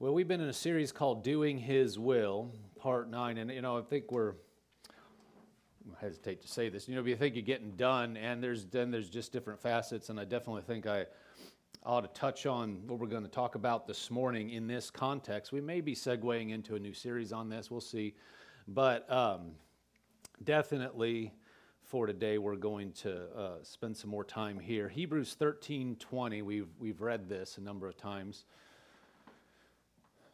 Well, we've been in a series called Doing His Will, part nine. And, you know, I think we're, I hesitate to say this, you know, you think you're getting done, and there's then there's just different facets. And I definitely think I ought to touch on what we're going to talk about this morning in this context. We may be segueing into a new series on this, we'll see. But um, definitely for today, we're going to uh, spend some more time here. Hebrews 13 20, we've, we've read this a number of times.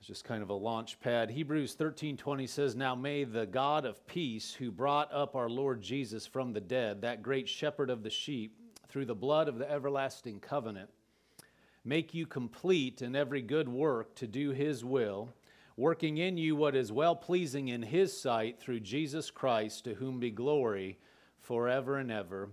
Just kind of a launch pad. Hebrews 13:20 says, "Now may the God of peace, who brought up our Lord Jesus from the dead, that great shepherd of the sheep, through the blood of the everlasting covenant, make you complete in every good work to do his will, working in you what is well pleasing in his sight through Jesus Christ, to whom be glory forever and ever.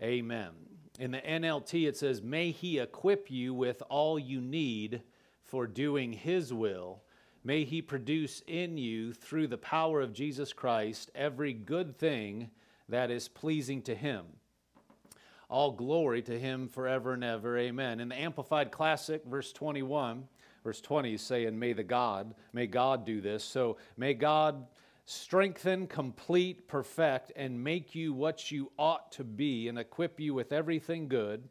Amen." In the NLT it says, "May he equip you with all you need for doing His will. May He produce in you, through the power of Jesus Christ, every good thing that is pleasing to Him. All glory to Him forever and ever. Amen. In the Amplified Classic, verse 21, verse 20 is saying, May the God, may God do this. So may God strengthen, complete, perfect, and make you what you ought to be, and equip you with everything good,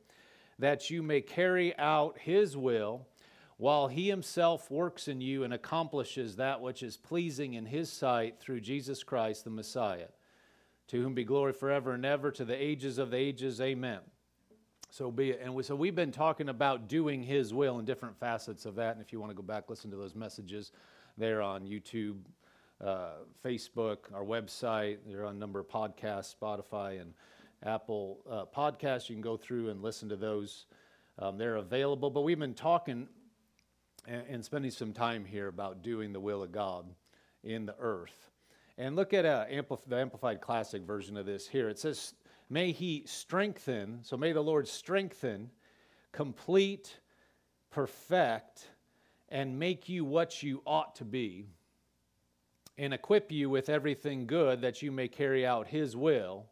that you may carry out His will while he himself works in you and accomplishes that which is pleasing in his sight through Jesus Christ the Messiah, to whom be glory forever and ever to the ages of the ages. Amen. So be it. And we, so we've been talking about doing his will and different facets of that. And if you want to go back, listen to those messages there on YouTube, uh, Facebook, our website. They're on a number of podcasts, Spotify and Apple uh, podcasts. You can go through and listen to those. Um, they're available. But we've been talking and, and spending some time here about doing the will of God in the earth. And look at uh, the Amplified Classic version of this here. It says, May He strengthen, so may the Lord strengthen, complete, perfect, and make you what you ought to be, and equip you with everything good that you may carry out His will,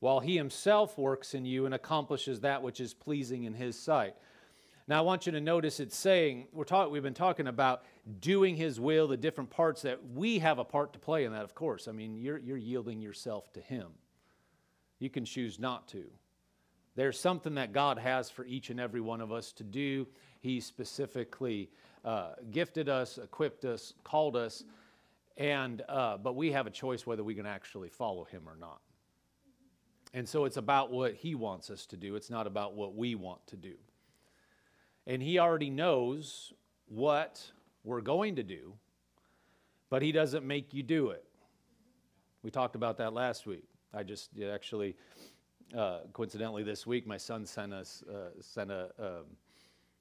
while He Himself works in you and accomplishes that which is pleasing in His sight. Now, I want you to notice it's saying, we're talk, we've been talking about doing His will, the different parts that we have a part to play in that, of course. I mean, you're, you're yielding yourself to Him. You can choose not to. There's something that God has for each and every one of us to do. He specifically uh, gifted us, equipped us, called us, and uh, but we have a choice whether we can actually follow Him or not. And so it's about what He wants us to do. It's not about what we want to do and He already knows what we're going to do, but He doesn't make you do it. We talked about that last week. I just actually, uh, coincidentally, this week, my son sent us uh, sent a. Um,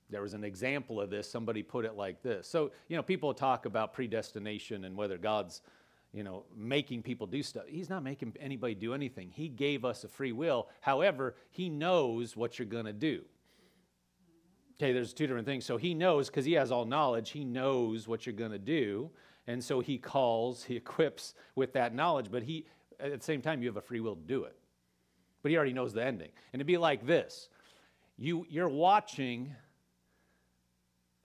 there was an example of this. Somebody put it like this. So you know, people talk about predestination and whether God's you know, making people do stuff. He's not making anybody do anything. He gave us a free will. However, He knows what you're going to do. Okay, there's two different things. So he knows, because he has all knowledge, he knows what you're going to do. And so he calls, he equips with that knowledge, but he, at the same time, you have a free will to do it. But he already knows the ending. And it'd be like this you, you're watching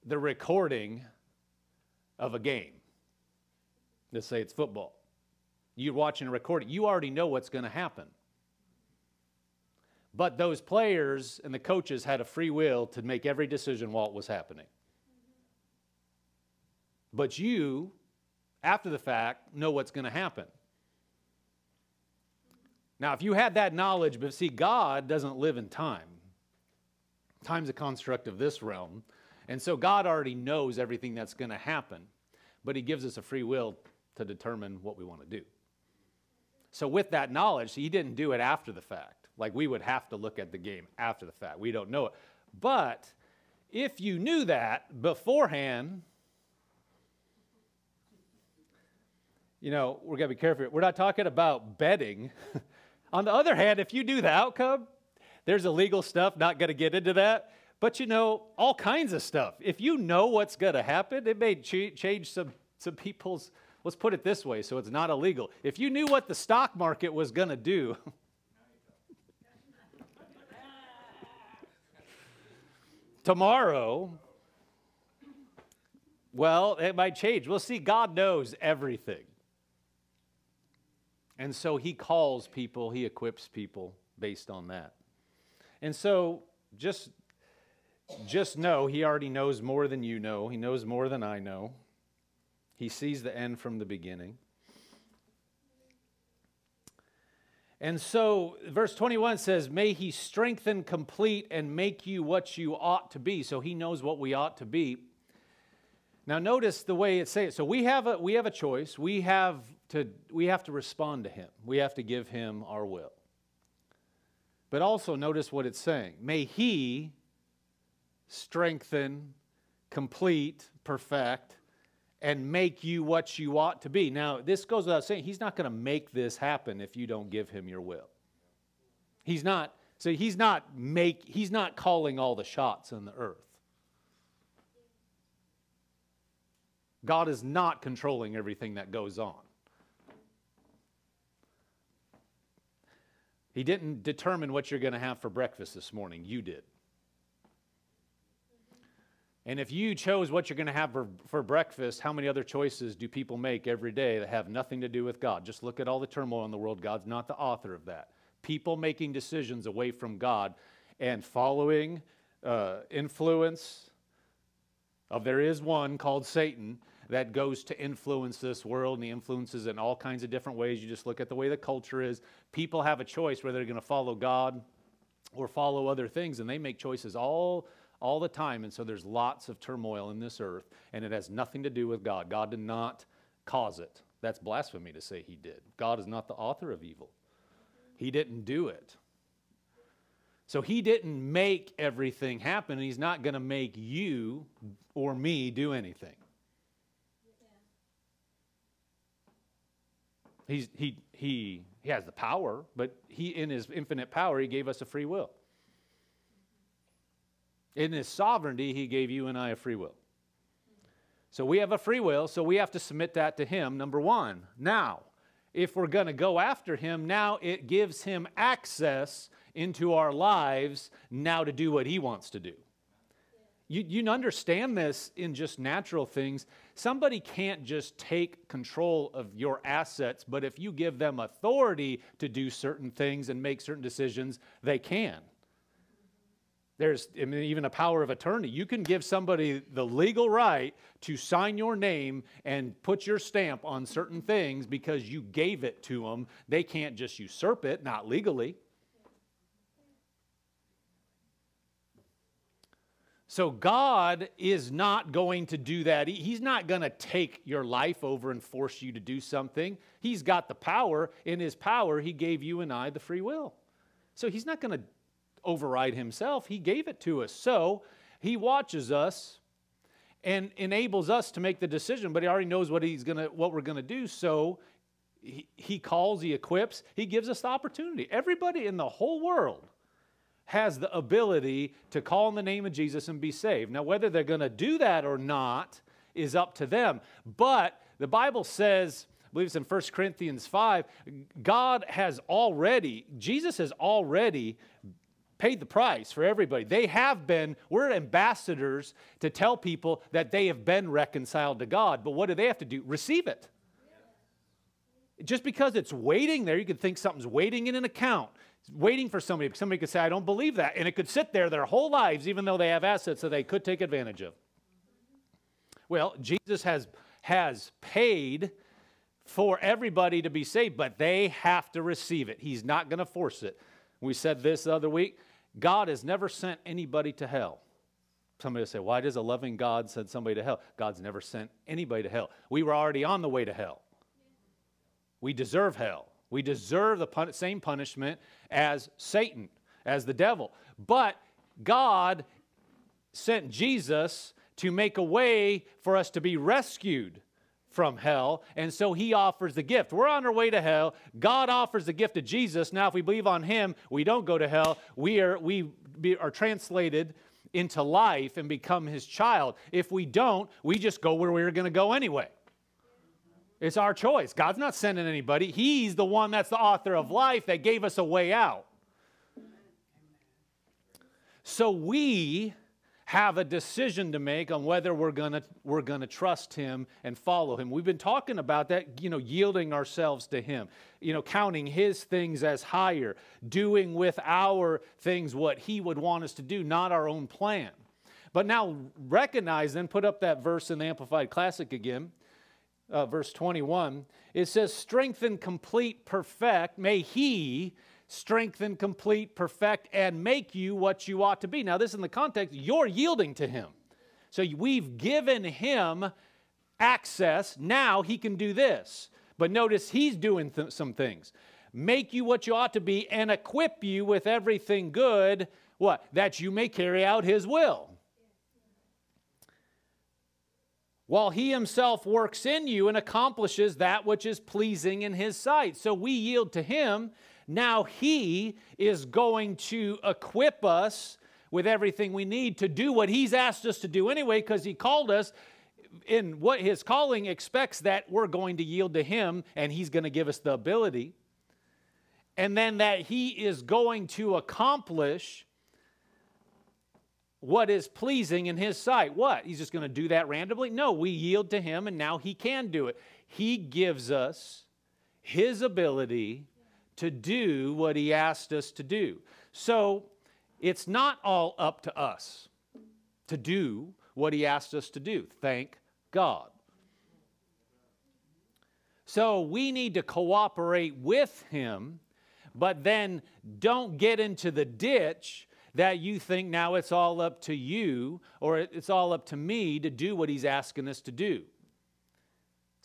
the recording of a game. Let's say it's football. You're watching a recording. You already know what's going to happen. But those players and the coaches had a free will to make every decision while it was happening. But you, after the fact, know what's going to happen. Now, if you had that knowledge, but see, God doesn't live in time. Time's a construct of this realm. And so God already knows everything that's going to happen, but He gives us a free will to determine what we want to do. So, with that knowledge, He didn't do it after the fact. Like we would have to look at the game after the fact. We don't know it. But if you knew that beforehand, you know, we're going to be careful. We're not talking about betting. On the other hand, if you knew the outcome, there's illegal stuff, not going to get into that. But you know, all kinds of stuff. If you know what's going to happen, it may ch- change some, some people's, let's put it this way so it's not illegal. If you knew what the stock market was going to do, tomorrow, Well, it might change. We'll see. God knows everything. And so he calls people, he equips people based on that. And so just just know he already knows more than you know. He knows more than I know. He sees the end from the beginning. And so, verse 21 says, May he strengthen, complete, and make you what you ought to be. So he knows what we ought to be. Now, notice the way it says. So we have a we have a choice. We have to we have to respond to him. We have to give him our will. But also notice what it's saying. May he strengthen, complete, perfect, and make you what you ought to be. Now, this goes without saying, he's not going to make this happen if you don't give him your will. He's not, so he's not make he's not calling all the shots on the earth. God is not controlling everything that goes on. He didn't determine what you're going to have for breakfast this morning. You did. And if you chose what you're going to have for, for breakfast, how many other choices do people make every day that have nothing to do with God? Just look at all the turmoil in the world. God's not the author of that. People making decisions away from God and following uh, influence of there is one called Satan that goes to influence this world and he influences in all kinds of different ways. You just look at the way the culture is. People have a choice whether they're going to follow God or follow other things, and they make choices all all the time. And so there's lots of turmoil in this earth, and it has nothing to do with God. God did not cause it. That's blasphemy to say he did. God is not the author of evil, he didn't do it. So he didn't make everything happen, and he's not going to make you or me do anything. He's, he, he, he has the power, but he, in his infinite power, he gave us a free will. In his sovereignty, he gave you and I a free will. So we have a free will, so we have to submit that to him, number one. Now, if we're going to go after him, now it gives him access into our lives now to do what he wants to do. You, you understand this in just natural things. Somebody can't just take control of your assets, but if you give them authority to do certain things and make certain decisions, they can. There's I mean, even a power of attorney. You can give somebody the legal right to sign your name and put your stamp on certain things because you gave it to them. They can't just usurp it, not legally. So God is not going to do that. He's not going to take your life over and force you to do something. He's got the power. In His power, He gave you and I the free will. So He's not going to override himself. He gave it to us. So he watches us and enables us to make the decision, but he already knows what he's gonna what we're gonna do. So he, he calls, he equips, he gives us the opportunity. Everybody in the whole world has the ability to call in the name of Jesus and be saved. Now, whether they're gonna do that or not is up to them. But the Bible says, I believe it's in 1 Corinthians 5, God has already, Jesus has already paid the price for everybody. They have been, we're ambassadors to tell people that they have been reconciled to God. But what do they have to do? Receive it. Just because it's waiting there, you could think something's waiting in an account, waiting for somebody. Somebody could say, I don't believe that. And it could sit there their whole lives, even though they have assets that they could take advantage of. Well, Jesus has, has paid for everybody to be saved, but they have to receive it. He's not going to force it. We said this the other week. God has never sent anybody to hell. Somebody will say, Why does a loving God send somebody to hell? God's never sent anybody to hell. We were already on the way to hell. We deserve hell. We deserve the pun- same punishment as Satan, as the devil. But God sent Jesus to make a way for us to be rescued from hell, and so he offers the gift. We're on our way to hell. God offers the gift of Jesus. Now, if we believe on him, we don't go to hell. We are, we be, are translated into life and become his child. If we don't, we just go where we are going to go anyway. It's our choice. God's not sending anybody. He's the one that's the author of life that gave us a way out. So we have a decision to make on whether we're going we're to trust him and follow him. We've been talking about that, you know, yielding ourselves to him, you know, counting his things as higher, doing with our things what he would want us to do, not our own plan. But now recognize and put up that verse in the amplified classic again. Uh, verse 21 it says strengthen complete perfect may he strengthen, complete, perfect, and make you what you ought to be. Now, this in the context, you're yielding to Him. So we've given Him access. Now He can do this. But notice He's doing th- some things. Make you what you ought to be and equip you with everything good, what? That you may carry out His will. While He Himself works in you and accomplishes that which is pleasing in His sight. So we yield to Him now He is going to equip us with everything we need to do what He's asked us to do anyway, because He called us. In what His calling expects that we're going to yield to Him and He's going to give us the ability. And then that He is going to accomplish what is pleasing in his sight. What? He's just going to do that randomly? No, we yield to him and now he can do it. He gives us his ability to do what he asked us to do. So it's not all up to us to do what he asked us to do. Thank God. So we need to cooperate with him, but then don't get into the ditch that you think now it's all up to you or it's all up to me to do what he's asking us to do.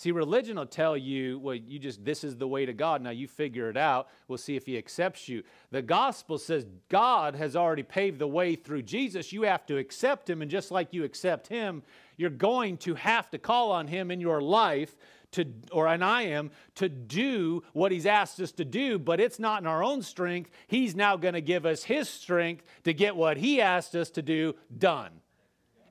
See, religion will tell you, well, you just, this is the way to God. Now you figure it out. We'll see if He accepts you. The gospel says God has already paved the way through Jesus. You have to accept Him. And just like you accept Him, you're going to have to call on Him in your life to, or and I am, to do what He's asked us to do, but it's not in our own strength. He's now going to give us His strength to get what He asked us to do done.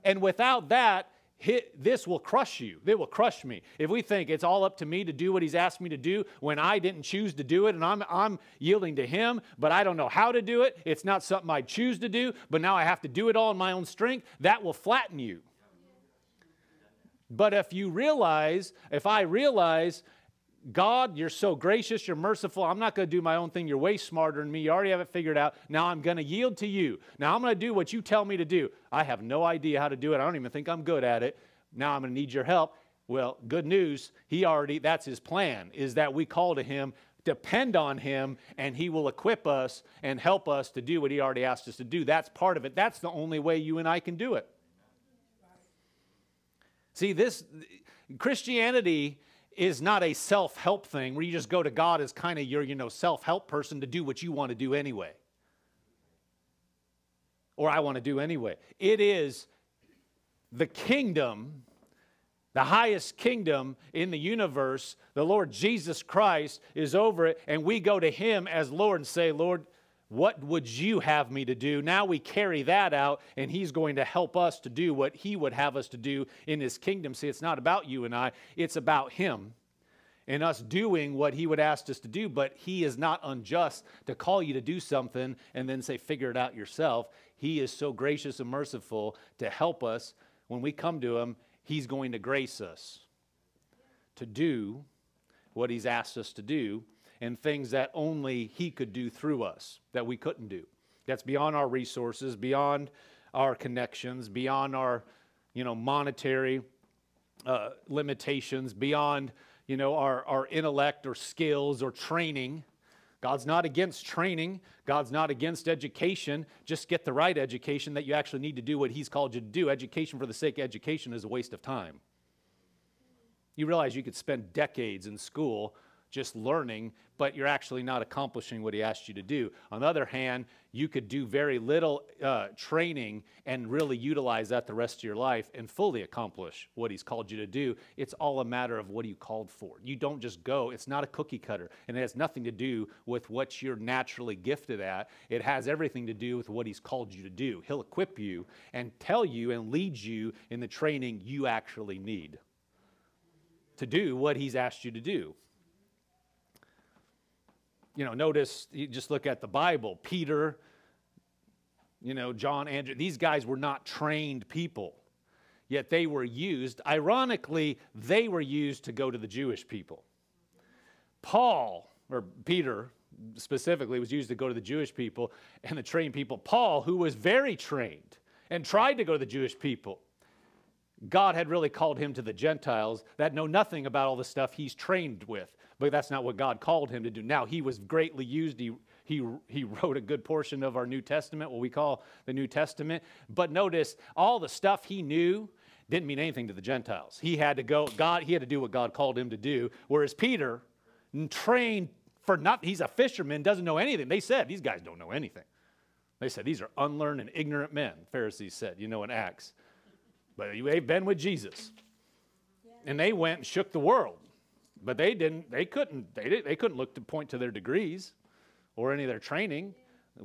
And without that, hit, this will crush you. It will crush me. If we think it's all up to me to do what he's asked me to do when I didn't choose to do it and I'm, I'm yielding to him, but I don't know how to do it, it's not something I choose to do, but now I have to do it all in my own strength, that will flatten you. But if you realize, if I realize, God, you're so gracious, you're merciful. I'm not going to do my own thing. You're way smarter than me. You already have it figured out. Now I'm going to yield to you. Now I'm going to do what you tell me to do. I have no idea how to do it. I don't even think I'm good at it. Now I'm going to need your help. Well, good news. He already, that's his plan, is that we call to him, depend on him, and he will equip us and help us to do what he already asked us to do. That's part of it. That's the only way you and I can do it. See, this Christianity is not a self help thing where you just go to God as kind of your, you know, self help person to do what you want to do anyway. Or I want to do anyway. It is the kingdom, the highest kingdom in the universe. The Lord Jesus Christ is over it, and we go to Him as Lord and say, Lord, what would you have me to do? Now we carry that out, and He's going to help us to do what He would have us to do in His kingdom. See, it's not about you and I, it's about Him and us doing what He would ask us to do. But He is not unjust to call you to do something and then say, figure it out yourself. He is so gracious and merciful to help us. When we come to Him, He's going to grace us to do what He's asked us to do and things that only He could do through us that we couldn't do. That's beyond our resources, beyond our connections, beyond our, you know, monetary uh, limitations, beyond, you know, our, our intellect or skills or training. God's not against training. God's not against education. Just get the right education that you actually need to do what He's called you to do. Education for the sake of education is a waste of time. You realize you could spend decades in school just learning, but you're actually not accomplishing what he asked you to do. On the other hand, you could do very little uh, training and really utilize that the rest of your life and fully accomplish what he's called you to do. It's all a matter of what are you called for. You don't just go, it's not a cookie cutter, and it has nothing to do with what you're naturally gifted at. It has everything to do with what he's called you to do. He'll equip you and tell you and lead you in the training you actually need to do what he's asked you to do you know, notice, you just look at the Bible. Peter, you know, John, Andrew, these guys were not trained people, yet they were used. Ironically, they were used to go to the Jewish people. Paul, or Peter specifically, was used to go to the Jewish people and the trained people. Paul, who was very trained and tried to go to the Jewish people, God had really called him to the Gentiles that know nothing about all the stuff he's trained with. But that's not what God called him to do. Now, he was greatly used. He, he, he wrote a good portion of our New Testament, what we call the New Testament. But notice, all the stuff he knew didn't mean anything to the Gentiles. He had to go, God, he had to do what God called him to do. Whereas Peter, trained for nothing, he's a fisherman, doesn't know anything. They said, these guys don't know anything. They said, these are unlearned and ignorant men, Pharisees said, you know, in Acts. But they've been with Jesus. And they went and shook the world. But they didn't, they couldn't, they, they couldn't look to point to their degrees or any of their training,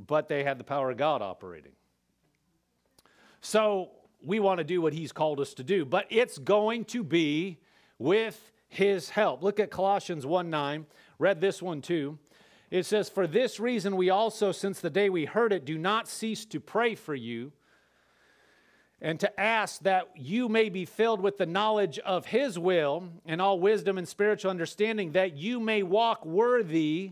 but they had the power of God operating. So we want to do what he's called us to do, but it's going to be with his help. Look at Colossians 1 9. Read this one too. It says, For this reason we also, since the day we heard it, do not cease to pray for you and to ask that you may be filled with the knowledge of his will and all wisdom and spiritual understanding, that you may walk worthy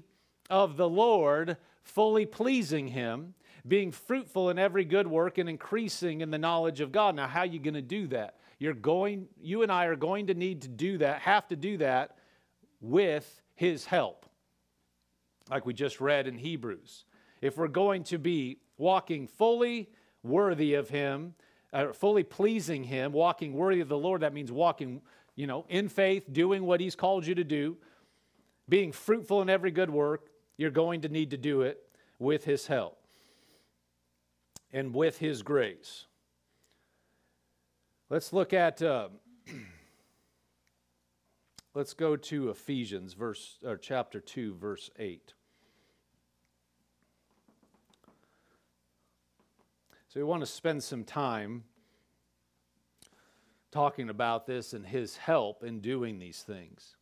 of the Lord, fully pleasing him, being fruitful in every good work and increasing in the knowledge of God. Now, how are you going to do that? You're going, you and I are going to need to do that, have to do that with his help. Like we just read in Hebrews. If we're going to be walking fully worthy of him, uh, fully pleasing him, walking worthy of the Lord, that means walking, you know, in faith, doing what he's called you to do, being fruitful in every good work, you're going to need to do it with His help and with His grace. Let's look at, uh, let's go to Ephesians, verse, or chapter 2, verse 8. So we want to spend some time talking about this and his help in doing these things.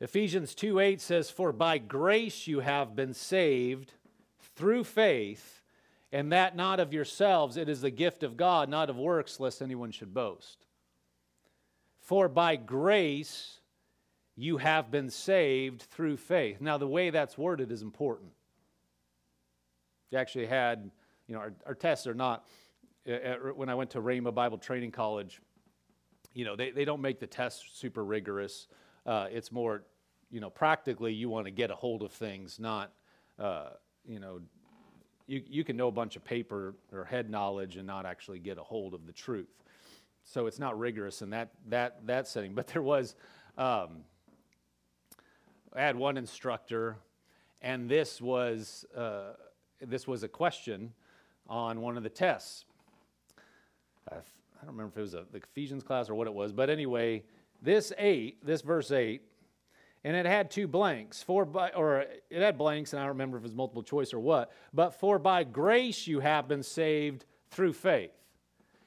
Ephesians 2 8 says, For by grace you have been saved through faith, and that not of yourselves, it is the gift of God, not of works, lest anyone should boast. For by grace you have been saved through faith. Now, the way that's worded is important. We actually had, you know, our, our tests are not, uh, uh, when I went to Rhema Bible Training College, you know, they, they don't make the tests super rigorous. Uh, it's more you know, practically you want to get a hold of things, not, uh, you know, you, you can know a bunch of paper or head knowledge and not actually get a hold of the truth. So it's not rigorous in that, that, that setting. But there was, um, I had one instructor, and this was, uh, this was a question on one of the tests. I, don't remember if it was a, the Ephesians class or what it was, but anyway, this 8, this verse 8, and it had two blanks for by or it had blanks and i don't remember if it was multiple choice or what but for by grace you have been saved through faith.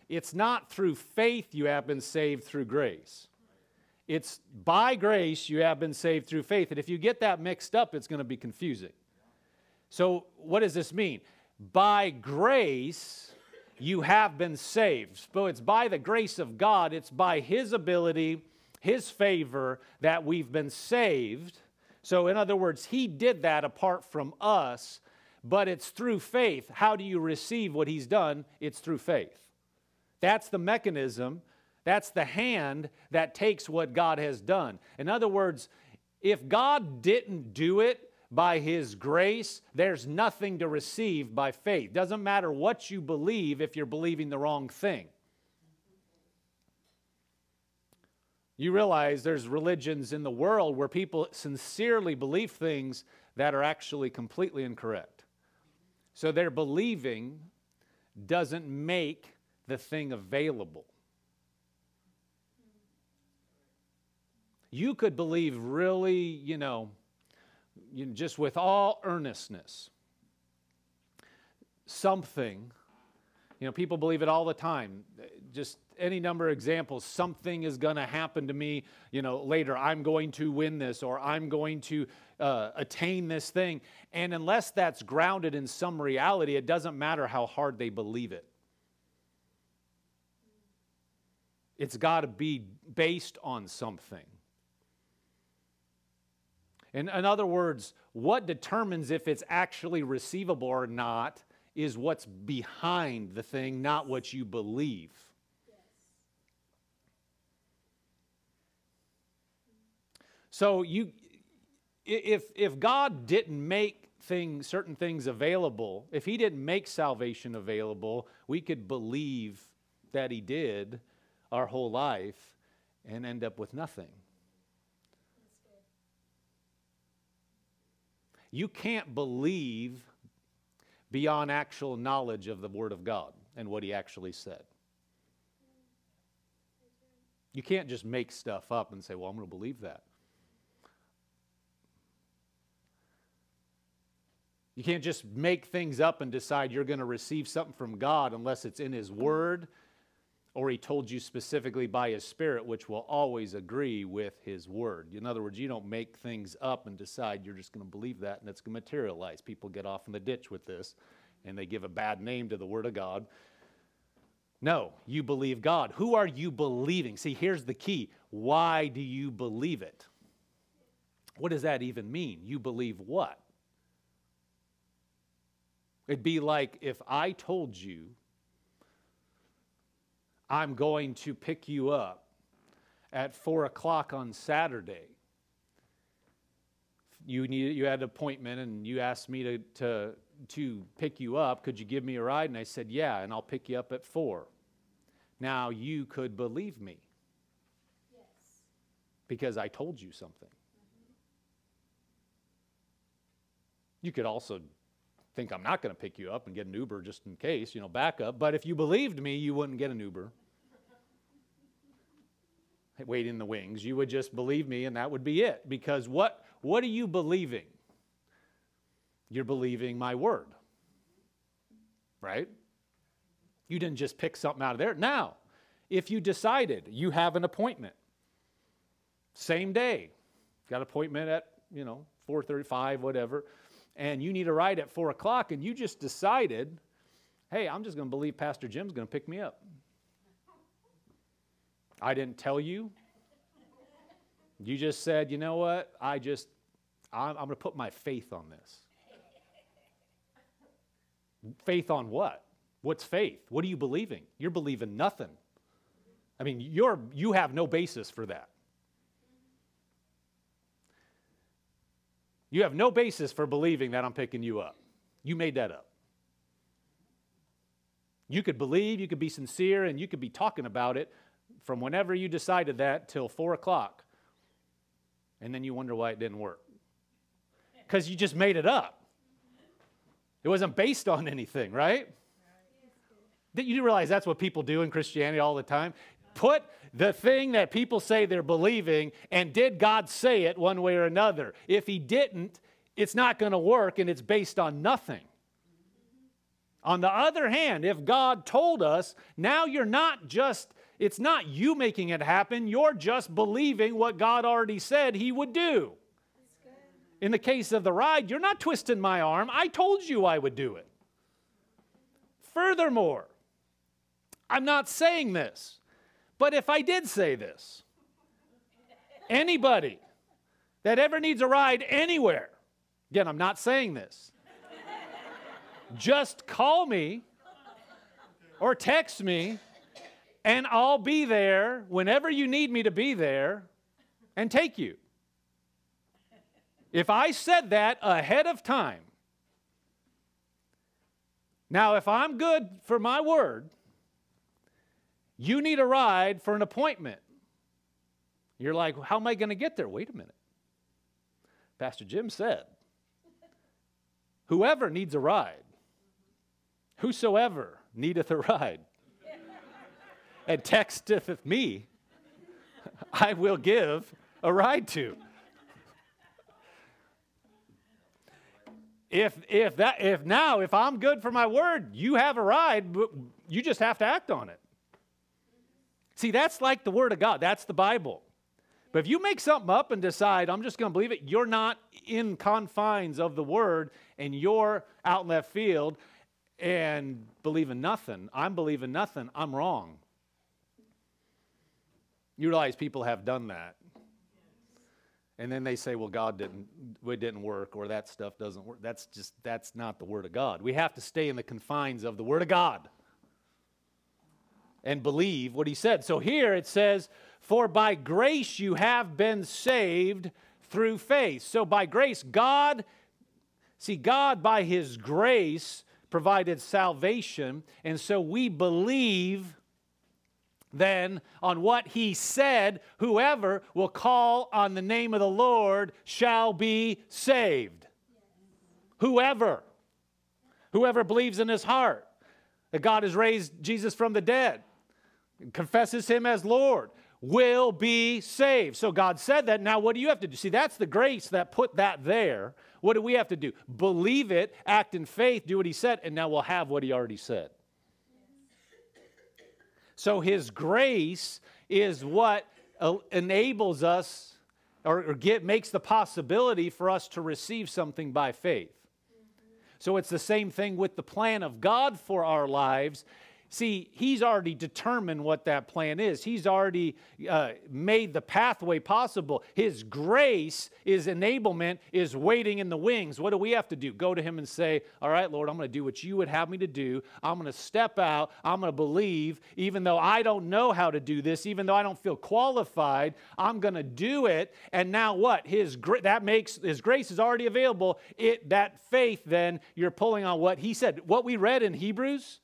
It's not through faith you have been saved through grace. It's by grace you have been saved through faith and if you get that mixed up it's going to be confusing. So what does this mean by grace you have been saved so it's by the grace of god it's by his ability his favor that we've been saved. So, in other words, He did that apart from us, but it's through faith. How do you receive what He's done? It's through faith. That's the mechanism, that's the hand that takes what God has done. In other words, if God didn't do it, by his grace, there's nothing to receive by faith. Doesn't matter what you believe if you're believing the wrong thing. You realize there's religions in the world where people sincerely believe things that are actually completely incorrect. So their believing doesn't make the thing available. You could believe really, you know, just with all earnestness, something You know, people believe it all the time. Just any number of examples. Something is going to happen to me, you know, later. I'm going to win this or I'm going to uh, attain this thing. And unless that's grounded in some reality, it doesn't matter how hard they believe it. It's got to be based on something. In, in other words, what determines if it's actually receivable or not is what's behind the thing, not what you believe. So you if if God didn't make things certain things available, if he didn't make salvation available, we could believe that he did our whole life and end up with nothing. You can't believe beyond actual knowledge of the Word of God and what He actually said. You can't just make stuff up and say, well, I'm going to believe that. You can't just make things up and decide you're going to receive something from God unless it's in His Word or he told you specifically by his spirit, which will always agree with his word. In other words, you don't make things up and decide you're just going to believe that and it's going to materialize. People get off in the ditch with this and they give a bad name to the word of God. No, you believe God. Who are you believing? See, here's the key. Why do you believe it? What does that even mean? You believe what? It'd be like if I told you I'm going to pick you up at four o'clock on Saturday. You need you had an appointment and you asked me to, to, to pick you up. Could you give me a ride? And I said, Yeah, and I'll pick you up at four. Now you could believe me. Yes. Because I told you something. Mm-hmm. You could also think I'm not going to pick you up and get an Uber just in case, you know, backup. But if you believed me, you wouldn't get an Uber. Wait in the wings. You would just believe me, and that would be it. Because what, what are you believing? You're believing my word. Right? You didn't just pick something out of there. Now, if you decided you have an appointment, same day, got an appointment at, you know, 435, whatever and you need a ride at four o'clock, and you just decided, hey, I'm just going to believe Pastor Jim's going to pick me up. I didn't tell you. You just said, you know what? I just, I'm, I'm going to put my faith on this. Faith on what? What's faith? What are you believing? You're believing nothing. I mean, you're, you have no basis for that. You have no basis for believing that I'm picking you up. You made that up. You could believe, you could be sincere, and you could be talking about it from whenever you decided that till four o'clock. And then you wonder why it didn't work. Because you just made it up. It wasn't based on anything, right? Did you realize that's what people do in Christianity all the time? Put the thing that people say they're believing, and did God say it one way or another? If He didn't, it's not going to work and it's based on nothing. On the other hand, if God told us, now you're not just, it's not you making it happen, you're just believing what God already said He would do. In the case of the ride, you're not twisting my arm. I told you I would do it. Furthermore, I'm not saying this. But if I did say this, anybody that ever needs a ride anywhere, again, I'm not saying this, just call me or text me and I'll be there whenever you need me to be there and take you. If I said that ahead of time, now if I'm good for my word, you need a ride for an appointment. You're like, how am I going to get there? Wait a minute. Pastor Jim said, whoever needs a ride, whosoever needeth a ride, and texteth me, I will give a ride to. if if that if now if I'm good for my word, you have a ride, you just have to act on it. See, that's like the word of God. That's the Bible. But if you make something up and decide, I'm just going to believe it, you're not in confines of the word and you're out in left field and believing nothing. I'm believing nothing. I'm wrong. You realize people have done that. And then they say, well, God didn't, it didn't work, or that stuff doesn't work. That's just, that's not the Word of God. We have to stay in the confines of the Word of God and believe what He said. So here it says, for by grace you have been saved through faith. So by grace, God, see, God by His grace provided salvation, and so we believe then on what he said, whoever will call on the name of the Lord shall be saved. Whoever. Whoever believes in his heart that God has raised Jesus from the dead, confesses him as Lord, will be saved. So God said that. Now, what do you have to do? See, that's the grace that put that there. What do we have to do? Believe it, act in faith, do what he said, and now we'll have what he already said. So his grace is what enables us or, or get, makes the possibility for us to receive something by faith. So it's the same thing with the plan of God for our lives See, he's already determined what that plan is. He's already uh, made the pathway possible. His grace, his enablement is waiting in the wings. What do we have to do? Go to him and say, All right, Lord, I'm going to do what you would have me to do. I'm going to step out. I'm going to believe, even though I don't know how to do this, even though I don't feel qualified, I'm going to do it. And now what? His that makes his grace is already available. It that faith then you're pulling on what he said. What we read in Hebrews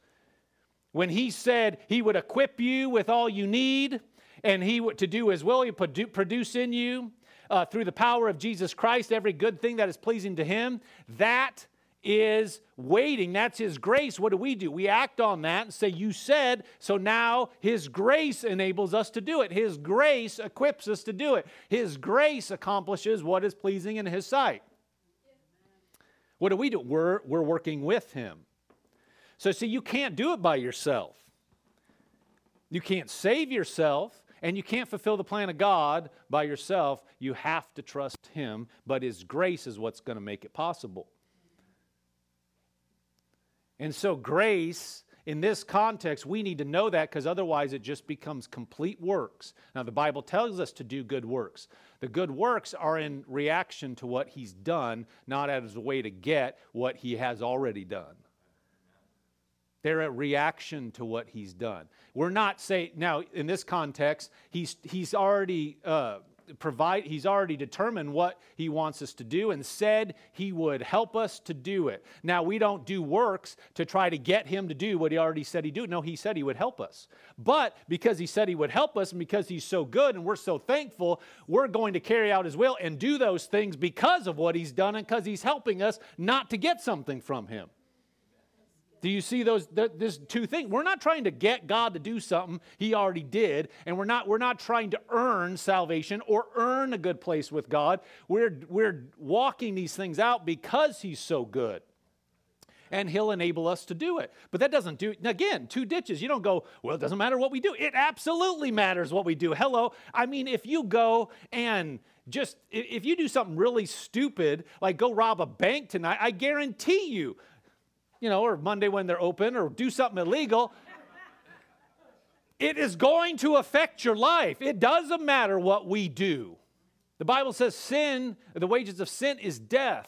when he said he would equip you with all you need and he would to do his will, he produce in you uh, through the power of Jesus Christ every good thing that is pleasing to him. That is waiting. That's His grace. What do we do? We act on that and say, You said, so now His grace enables us to do it. His grace equips us to do it. His grace accomplishes what is pleasing in His sight. What do we do? We're, we're working with Him. So, see, you can't do it by yourself. You can't save yourself, and you can't fulfill the plan of God by yourself. You have to trust Him, but His grace is what's going to make it possible. And so, grace in this context, we need to know that because otherwise it just becomes complete works. Now, the Bible tells us to do good works. The good works are in reaction to what He's done, not as a way to get what He has already done. They're a reaction to what he's done. We're not saying, now, in this context, he's, he's already. Uh, provide he's already determined what he wants us to do and said he would help us to do it now we don't do works to try to get him to do what he already said he'd do no he said he would help us but because he said he would help us and because he's so good and we're so thankful we're going to carry out his will and do those things because of what he's done and because he's helping us not to get something from him do you see those? There's two things. We're not trying to get God to do something He already did, and we're not we're not trying to earn salvation or earn a good place with God. We're we're walking these things out because He's so good, and He'll enable us to do it. But that doesn't do again two ditches. You don't go well. It doesn't matter what we do. It absolutely matters what we do. Hello. I mean, if you go and just if you do something really stupid like go rob a bank tonight, I guarantee you you know, or Monday when they're open, or do something illegal, it is going to affect your life. It doesn't matter what we do. The Bible says sin, the wages of sin is death.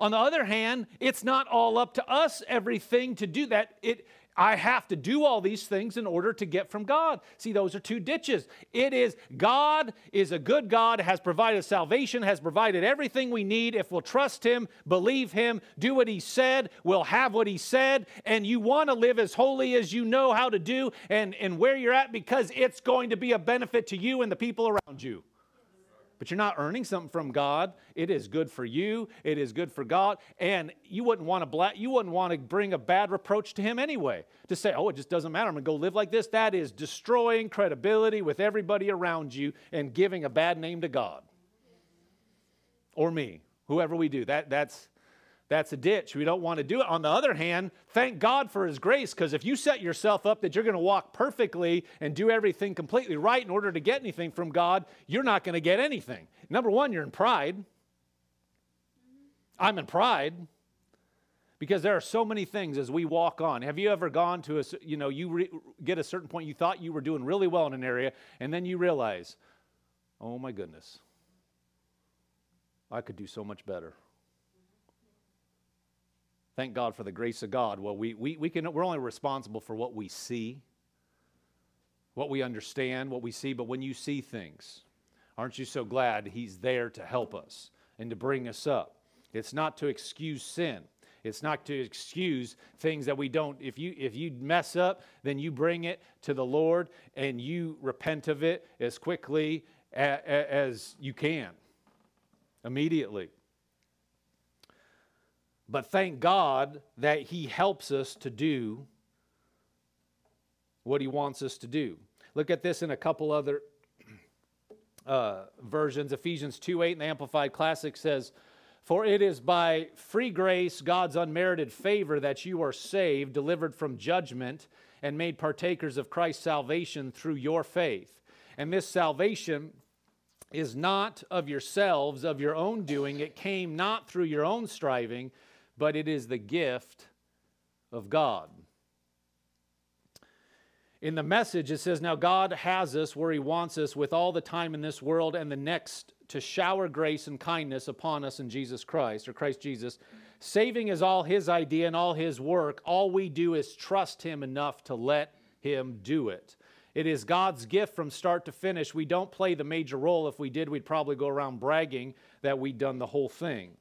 On the other hand, it's not all up to us everything to do that. It I have to do all these things in order to get from God. See, those are two ditches. It is God is a good God, has provided salvation, has provided everything we need. If we'll trust Him, believe Him, do what He said, we'll have what He said. And you want to live as holy as you know how to do and, and where you're at because it's going to be a benefit to you and the people around you but you're not earning something from God. It is good for you. It is good for God. And you wouldn't want to bla- you wouldn't want to bring a bad reproach to him anyway. To say, oh, it just doesn't matter. I'm going to go live like this. That is destroying credibility with everybody around you and giving a bad name to God. Or me, whoever we do. That, that's, that's a ditch. We don't want to do it. On the other hand, thank God for His grace, because if you set yourself up that you're going to walk perfectly and do everything completely right in order to get anything from God, you're not going to get anything. Number one, you're in pride. I'm in pride because there are so many things as we walk on. Have you ever gone to a, you know, you re- get a certain point, you thought you were doing really well in an area, and then you realize, oh my goodness, I could do so much better. Thank God for the grace of God. Well, we, we, we can, we're only responsible for what we see, what we understand, what we see, but when you see things, aren't you so glad He's there to help us and to bring us up? It's not to excuse sin. It's not to excuse things that we don't. If you if you mess up, then you bring it to the Lord and you repent of it as quickly as you can. Immediately. But thank God that He helps us to do what He wants us to do. Look at this in a couple other uh, versions. Ephesians 2 8 in the Amplified Classic says, For it is by free grace, God's unmerited favor, that you are saved, delivered from judgment, and made partakers of Christ's salvation through your faith. And this salvation is not of yourselves, of your own doing. It came not through your own striving but it is the gift of God. In the message, it says, Now God has us where He wants us with all the time in this world and the next to shower grace and kindness upon us in Jesus Christ, or Christ Jesus. Saving is all His idea and all His work. All we do is trust Him enough to let Him do it. It is God's gift from start to finish. We don't play the major role. If we did, we'd probably go around bragging that we'd done the whole thing.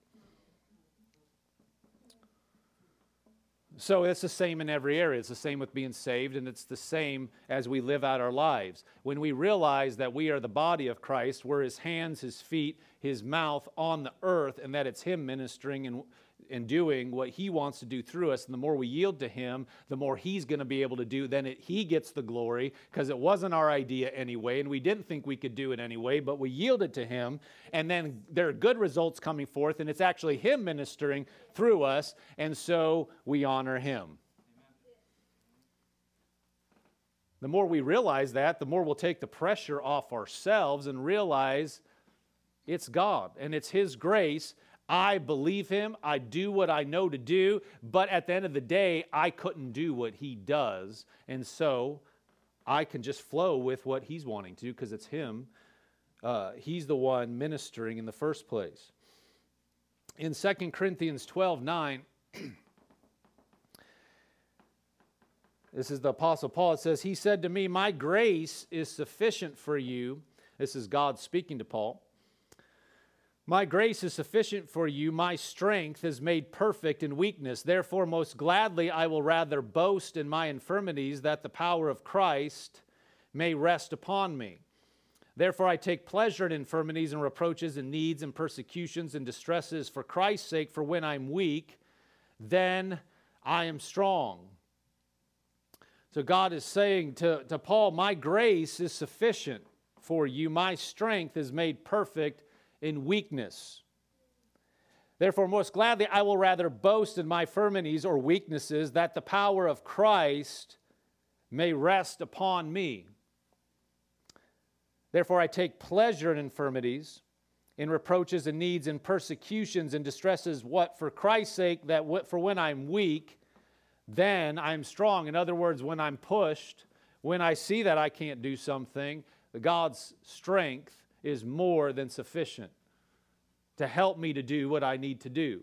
So it's the same in every area. It's the same with being saved, and it's the same as we live out our lives. When we realize that we are the body of Christ, we're his hands, his feet, his mouth on the earth, and that it's him ministering and and doing what He wants to do through us. And the more we yield to Him, the more He's going to be able to do. Then it, He gets the glory because it wasn't our idea anyway, and we didn't think we could do it anyway, but we yielded to Him. And then there are good results coming forth, and it's actually Him ministering through us. And so we honor Him. The more we realize that, the more we'll take the pressure off ourselves and realize it's God and it's His grace I believe him. I do what I know to do. But at the end of the day, I couldn't do what he does. And so I can just flow with what he's wanting to because it's him. Uh, he's the one ministering in the first place. In 2 Corinthians 12 9, this is the Apostle Paul. It says, He said to me, My grace is sufficient for you. This is God speaking to Paul. My grace is sufficient for you. My strength is made perfect in weakness. Therefore, most gladly, I will rather boast in my infirmities that the power of Christ may rest upon me. Therefore, I take pleasure in infirmities and reproaches and needs and persecutions and distresses for Christ's sake, for when I'm weak, then I am strong. So, God is saying to, to Paul, My grace is sufficient for you. My strength is made perfect in weakness. Therefore, most gladly, I will rather boast in my infirmities or weaknesses, that the power of Christ may rest upon me. Therefore, I take pleasure in infirmities, in reproaches and needs, in persecutions and distresses, what for Christ's sake, that for when I'm weak, then I'm strong. In other words, when I'm pushed, when I see that I can't do something, God's strength is more than sufficient to help me to do what I need to do.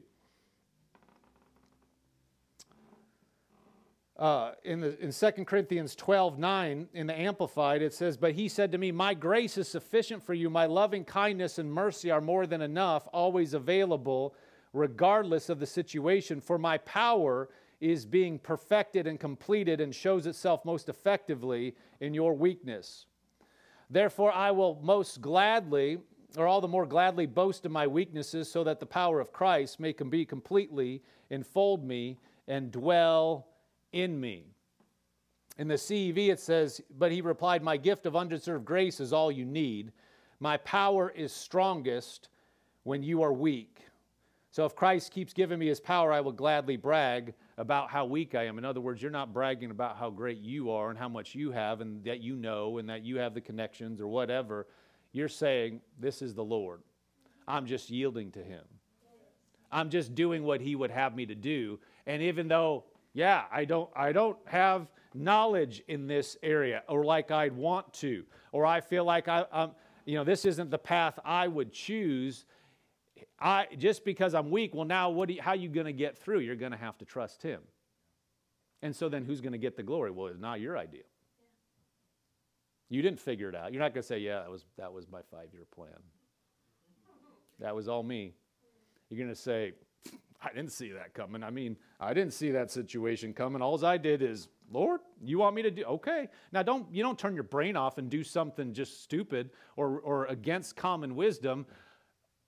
Uh, in, the, in 2 Corinthians 12 9, in the Amplified, it says, But he said to me, My grace is sufficient for you. My loving kindness and mercy are more than enough, always available, regardless of the situation. For my power is being perfected and completed and shows itself most effectively in your weakness. Therefore, I will most gladly, or all the more gladly, boast of my weaknesses, so that the power of Christ may be completely enfold me and dwell in me. In the CEV, it says, But he replied, My gift of undeserved grace is all you need. My power is strongest when you are weak. So if Christ keeps giving me his power, I will gladly brag about how weak I am. In other words, you're not bragging about how great you are and how much you have and that you know and that you have the connections or whatever. You're saying, This is the Lord. I'm just yielding to him. I'm just doing what he would have me to do. And even though, yeah, I don't I don't have knowledge in this area or like I'd want to, or I feel like I, I'm, you know, this isn't the path I would choose I just because I'm weak, well, now what? You, how are you going to get through? You're going to have to trust Him. And so then, who's going to get the glory? Well, it's not your idea. You didn't figure it out. You're not going to say, "Yeah, that was that was my five-year plan. That was all me." You're going to say, "I didn't see that coming. I mean, I didn't see that situation coming. All I did is, Lord, you want me to do okay." Now, don't you don't turn your brain off and do something just stupid or or against common wisdom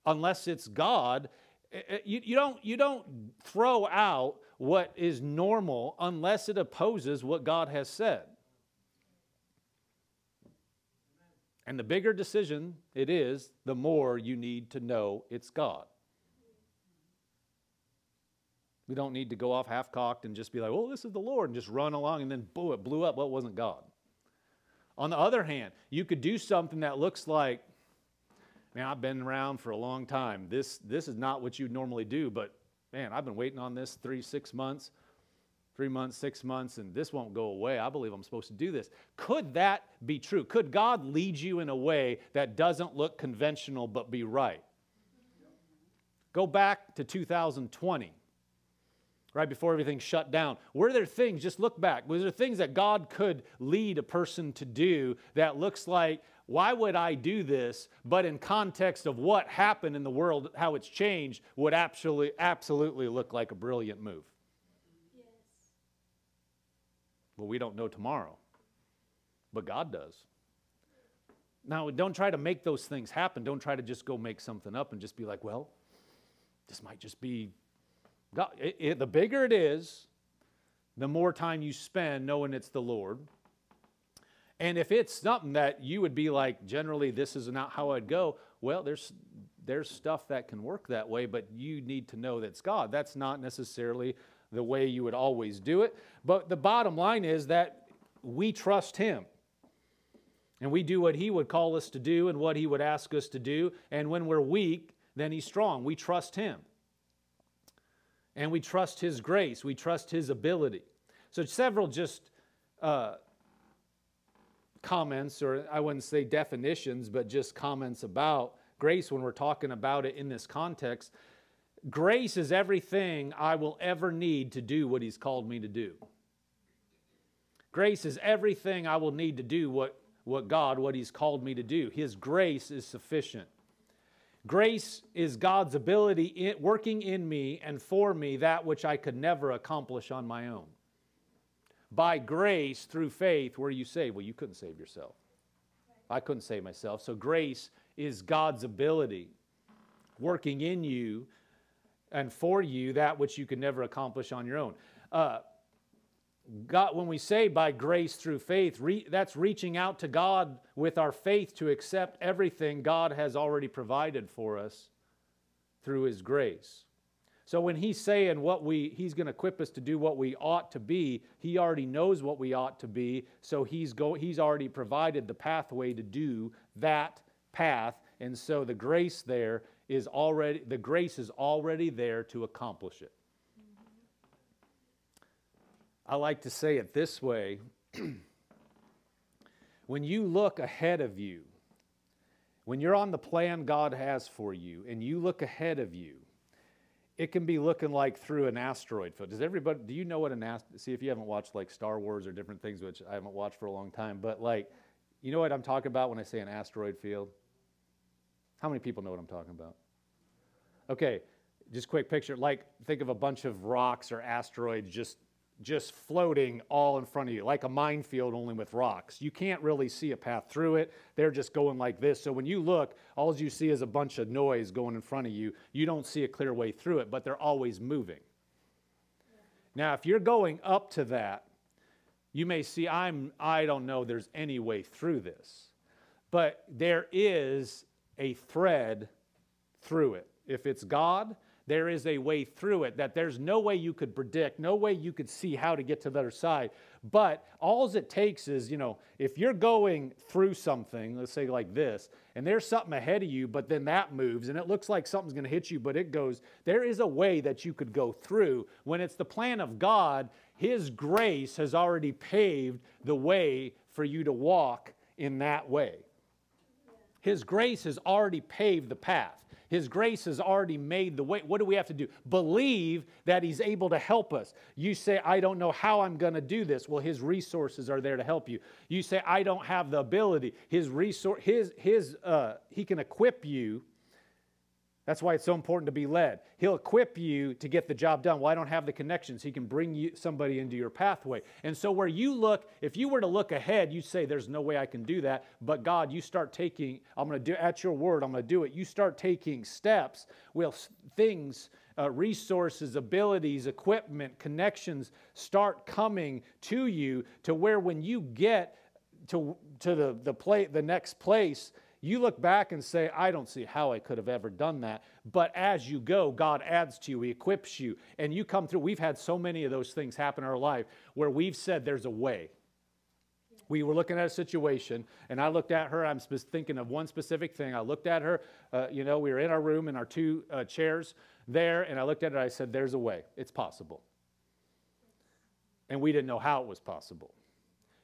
unless it's God. Eh, eh, you, you, don't, you don't throw out what is normal unless it opposes what God has said. And the bigger decision it is, the more you need to know it's God. We don't need to go off half cocked and just be like, oh, this is the Lord, and just run along and then boom, it blew up. Well, it wasn't God. On the other hand, you could do something that looks like man, I've been around for a long time. This, this is not what you normally do, but man, I've been waiting on this three, six months, three months, six months, and this won't go away. I believe I'm supposed to do this. Could that be true? Could God lead you in a way that doesn't look conventional but be right? Go back to 2020 right before everything shut down. Were there things, just look back, was there things that God could lead a person to do that looks like, why would I do this? But in context of what happened in the world, how it's changed, would absolutely, absolutely look like a brilliant move. Yes. Well, we don't know tomorrow, but God does. Now, don't try to make those things happen. Don't try to just go make something up and just be like, well, this might just be God. It, it, the bigger it is, the more time you spend knowing it's the Lord, and if it's something that you would be like, generally, this is not how I'd go, well, there's, there's stuff that can work that way, but you need to know that's God. That's not necessarily the way you would always do it. But the bottom line is that we trust Him. And we do what He would call us to do and what He would ask us to do. And when we're weak, then He's strong. We trust Him. And we trust His grace. We trust His ability. So, several just uh, comments, or I wouldn't say definitions, but just comments about grace when we're talking about it in this context. Grace is everything I will ever need to do what He's called me to do. Grace is everything I will need to do what, what God, what He's called me to do. His grace is sufficient. Grace is God's ability in, working in me and for me that which I could never accomplish on my own by grace through faith were you saved. Well, you couldn't save yourself. I couldn't save myself. So grace is God's ability working in you and for you that which you could never accomplish on your own. Uh, God, when we say by grace through faith, re, that's reaching out to God with our faith to accept everything God has already provided for us through His grace. So when he's saying what we he's going to equip us to do what we ought to be, he already knows what we ought to be, so he's go he's already provided the pathway to do that path, and so the grace there is already the grace is already there to accomplish it. I like to say it this way. when you look ahead of you, when you're on the plan God has for you and you look ahead of you, it can be looking like through an asteroid field. Does everybody, do you know what an asteroid, see if you haven't watched like Star Wars or different things, which I haven't watched for a long time, but like, you know what I'm talking about when I say an asteroid field? How many people know what I'm talking about? Okay, just quick picture, like think of a bunch of rocks or asteroids just just floating all in front of you, like a minefield only with rocks. You can't really see a path through it. They're just going like this. So when you look, all you see is a bunch of noise going in front of you. You don't see a clear way through it, but they're always moving. Now, if you're going up to that, you may see, I'm, I don't know there's any way through this. But there is a thread through it. If it's God, there is a way through it that there's no way you could predict, no way you could see how to get to the other side. But all it takes is, you know, if you're going through something, let's say like this, and there's something ahead of you, but then that moves and it looks like something's going to hit you, but it goes, there is a way that you could go through. When it's the plan of God, His grace has already paved the way for you to walk in that way. His grace has already paved the path. His grace has already made the way. What do we have to do? Believe that He's able to help us. You say, I don't know how I'm going to do this. Well, His resources are there to help you. You say, I don't have the ability. His resource, His, His, uh, He can equip you that's why it's so important to be led. He'll equip you to get the job done. Well, I don't have the connections. He can bring you somebody into your pathway. And so where you look, if you were to look ahead, you say, There's no way I can do that. But God, you start taking, I'm going to do at your word, I'm going to do it. You start taking steps. Well, things, uh, resources, abilities, equipment, connections start coming to you to where when you get to, to the, the, play, the next place, you look back and say, I don't see how I could have ever done that. But as you go, God adds to you, He equips you, and you come through. We've had so many of those things happen in our life where we've said there's a way. We were looking at a situation, and I looked at her. I'm thinking of one specific thing. I looked at her. Uh, you know, we were in our room in our two uh, chairs there, and I looked at her. I said, There's a way. It's possible. And we didn't know how it was possible.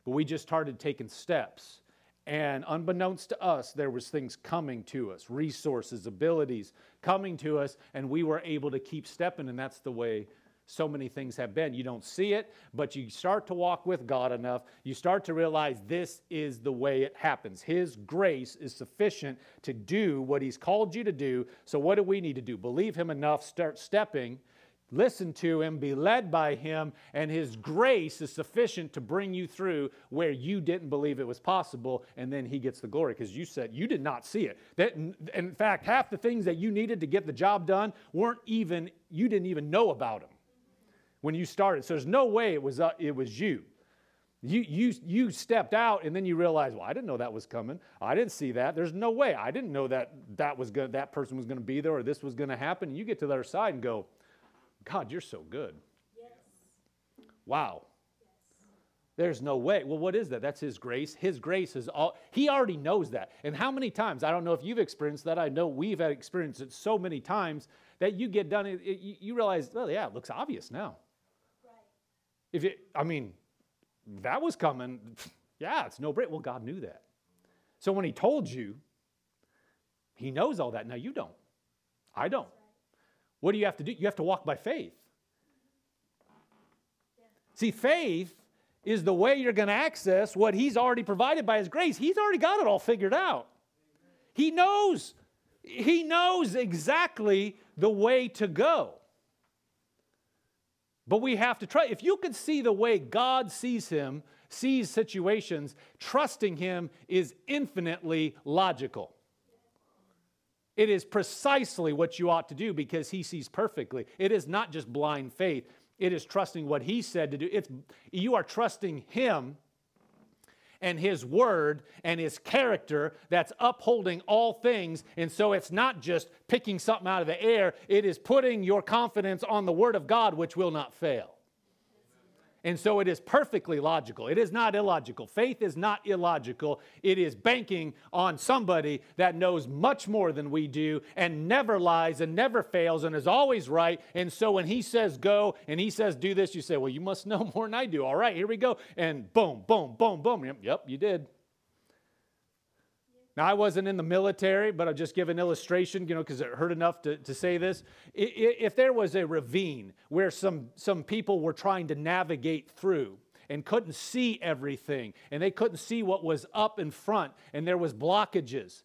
But we just started taking steps and unbeknownst to us, there was things coming to us, resources, abilities coming to us, and we were able to keep stepping, and that's the way so many things have been. You don't see it, but you start to walk with God enough, you start to realize this is the way it happens. His grace is sufficient to do what He's called you to do. So, what do we need to do? Believe Him enough, start stepping listen to him, be led by him, and his grace is sufficient to bring you through where you didn't believe it was possible, and then he gets the glory because you said you did not see it. That, in fact, half the things that you needed to get the job done weren't even, you didn't even know about them when you started. So there's no way it was, uh, it was you. You, you, you stepped out and then you realize, well, I didn't know that was coming. I didn't see that. There's no way. I didn't know that that, was gonna, that person was going to be there or this was going to happen. And you get to the other side and go, God, you're so good. Yes. Wow. Yes. There's no way. Well, what is that? That's His grace. His grace is all, He already knows that. And how many times, I don't know if you've experienced that, I know we've experienced it so many times that you get done, it, it, you realize, well, yeah, it looks obvious now. Right. If it, I mean, that was coming, yeah, it's no break. Well, God knew that. So when He told you, He knows all that. Now you don't. I don't. What do you have to do? You have to walk by faith. See, faith is the way you're going to access what He's already provided by His grace. He's already got it all figured out. He knows. He knows exactly the way to go. But we have to try. If you could see the way God sees Him, sees situations, trusting Him is infinitely logical. It is precisely what you ought to do because he sees perfectly. It is not just blind faith, it is trusting what he said to do. It's, you are trusting him and his word and his character that's upholding all things. And so it's not just picking something out of the air, it is putting your confidence on the word of God, which will not fail. And so it is perfectly logical. It is not illogical. Faith is not illogical. It is banking on somebody that knows much more than we do and never lies and never fails and is always right. And so when he says go and he says do this, you say, well, you must know more than I do. All right, here we go. And boom, boom, boom, boom. Yep, yep you did. Now, I wasn't in the military, but I'll just give an illustration, you know, because it hurt enough to, to say this. If there was a ravine where some, some people were trying to navigate through and couldn't see everything, and they couldn't see what was up in front, and there was blockages,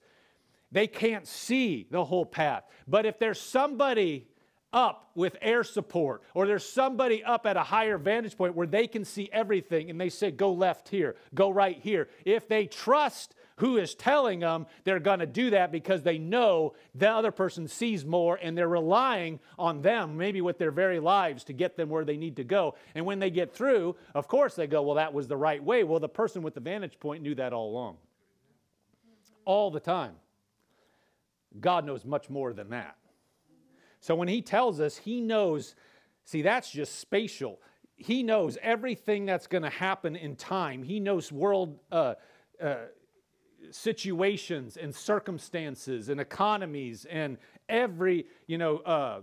they can't see the whole path. But if there's somebody up with air support, or there's somebody up at a higher vantage point where they can see everything, and they say, go left here, go right here, if they trust who is telling them they're going to do that because they know the other person sees more and they're relying on them, maybe with their very lives, to get them where they need to go. And when they get through, of course they go, Well, that was the right way. Well, the person with the vantage point knew that all along. All the time. God knows much more than that. So when he tells us, he knows, see, that's just spatial. He knows everything that's going to happen in time. He knows world uh, uh, situations and circumstances and economies and every, you know, uh,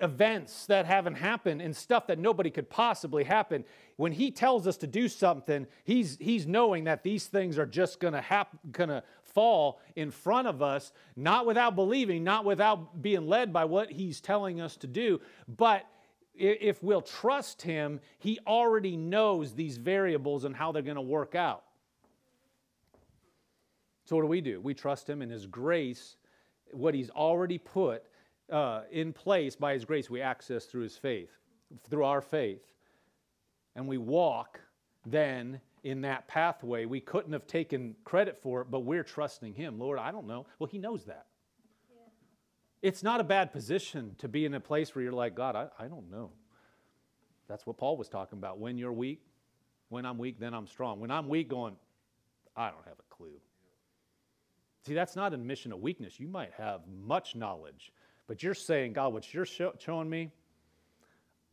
events that haven't happened and stuff that nobody could possibly happen. When he tells us to do something, he's, he's knowing that these things are just gonna happen, gonna fall in front of us, not without believing, not without being led by what he's telling us to do, but if we'll trust him, he already knows these variables and how they're gonna work out. So what do we do? We trust him in his grace, what he's already put uh, in place by His grace, we access through His faith, through our faith. And we walk then in that pathway. We couldn't have taken credit for it, but we're trusting Him. Lord, I don't know. Well, He knows that. Yeah. It's not a bad position to be in a place where you're like, God, I, I don't know. That's what Paul was talking about. When you're weak, when I'm weak, then I'm strong. When I'm weak, going, I don't have a clue. See, that's not an admission of weakness. You might have much knowledge, but you're saying, God, what you're show, showing me,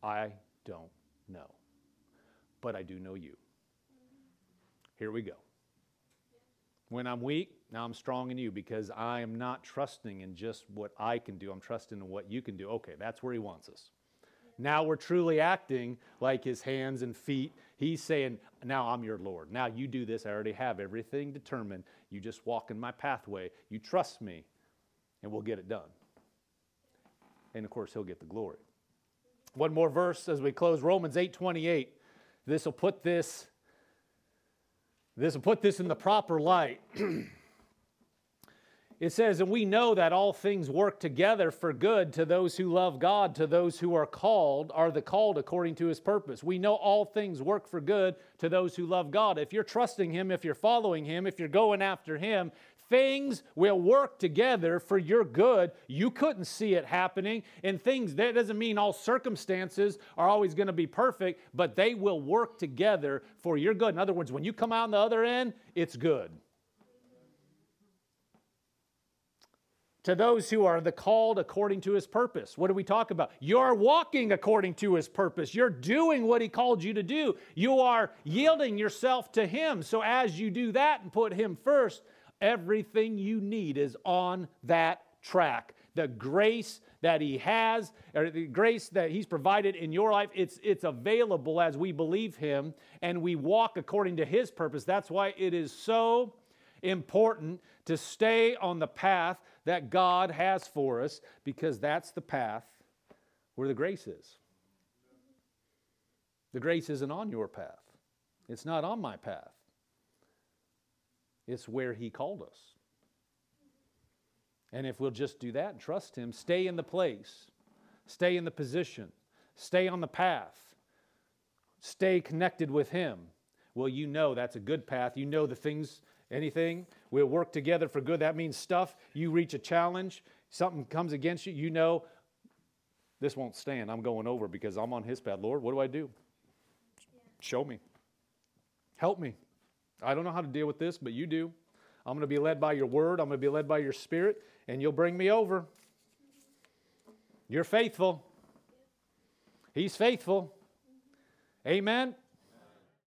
I don't know. But I do know you. Here we go. When I'm weak, now I'm strong in you because I am not trusting in just what I can do. I'm trusting in what you can do. Okay, that's where he wants us. Now we're truly acting like his hands and feet. He's saying, Now I'm your Lord. Now you do this. I already have everything determined. You just walk in my pathway. You trust me, and we'll get it done and of course he'll get the glory. One more verse as we close Romans 8:28. This will put this this will put this in the proper light. it says, And we know that all things work together for good to those who love God, to those who are called, are the called according to his purpose. We know all things work for good to those who love God. If you're trusting him, if you're following him, if you're going after him, things will work together for your good. You couldn't see it happening. And things, that doesn't mean all circumstances are always going to be perfect, but they will work together for your good. In other words, when you come out on the other end, it's good. To those who are the called according to his purpose. What do we talk about? You're walking according to his purpose. You're doing what he called you to do. You are yielding yourself to him. So as you do that and put him first, Everything you need is on that track. The grace that He has, or the grace that He's provided in your life, it's, it's available as we believe Him and we walk according to His purpose. That's why it is so important to stay on the path that God has for us because that's the path where the grace is. The grace isn't on your path, it's not on my path. It's where He called us. And if we'll just do that and trust Him, stay in the place, stay in the position, stay on the path, stay connected with Him, well, you know that's a good path. You know the things, anything, we'll work together for good. That means stuff. You reach a challenge, something comes against you, you know this won't stand. I'm going over because I'm on His path. Lord, what do I do? Show me. Help me. I don't know how to deal with this, but you do. I'm going to be led by your word. I'm going to be led by your spirit, and you'll bring me over. You're faithful. He's faithful. Amen.